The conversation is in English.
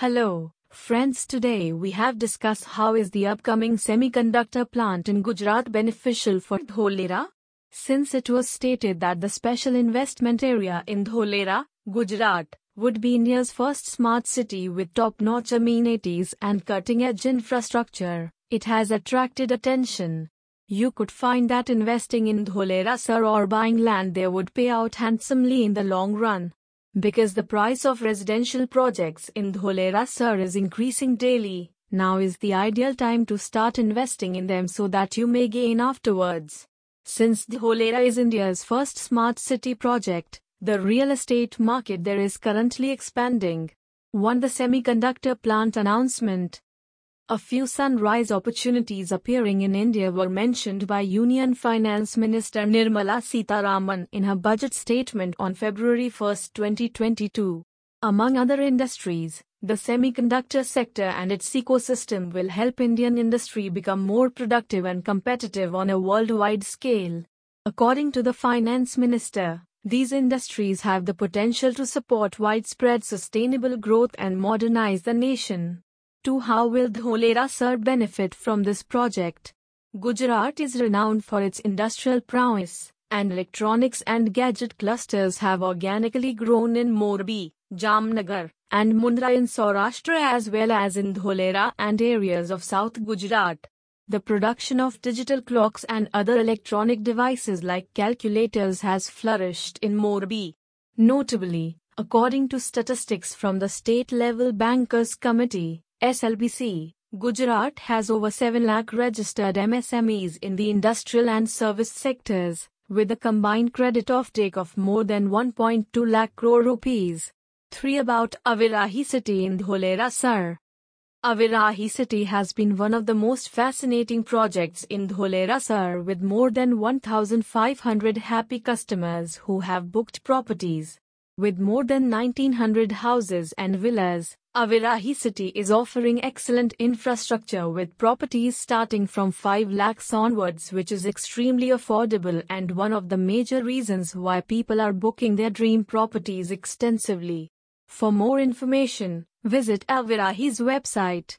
Hello, friends. Today we have discussed how is the upcoming semiconductor plant in Gujarat beneficial for Dholera? Since it was stated that the special investment area in Dholera, Gujarat, would be India's first smart city with top-notch amenities and cutting-edge infrastructure, it has attracted attention. You could find that investing in Dholera SIR or buying land there would pay out handsomely in the long run. Because the price of residential projects in Dholera SIR is increasing daily, now is the ideal time to start investing in them so that you may gain afterwards. Since Dholera is India's first smart city project, the real estate market there is currently expanding. 1. The semiconductor plant announcement. A few sunrise opportunities appearing in India were mentioned by Union Finance Minister Nirmala Sitharaman in her budget statement on February 1, 2022. Among other industries, the semiconductor sector and its ecosystem will help Indian industry become more productive and competitive on a worldwide scale. According to the finance minister, these industries have the potential to support widespread sustainable growth and modernize the nation. 2. How will Dholera SIR benefit from this project? Gujarat is renowned for its industrial prowess, and electronics and gadget clusters have organically grown in Morbi, Jamnagar, and Mundra in Saurashtra as well as in Dholera and areas of South Gujarat. The production of digital clocks and other electronic devices like calculators has flourished in Morbi. Notably, according to statistics from the State Level Bankers Committee, SLBC, Gujarat has over 7 lakh registered MSMEs in the industrial and service sectors, with a combined credit offtake of more than 1.2 lakh crore rupees. 3. About Avirahi city in Dholera SIR. Avirahi city has been one of the most fascinating projects in Dholera SIR with more than 1,500 happy customers who have booked properties. With more than 1900 houses and villas, Avirahi city is offering excellent infrastructure with properties starting from 5 lakhs onwards which is extremely affordable and one of the major reasons why people are booking their dream properties extensively. For more information, visit Avirahi's website.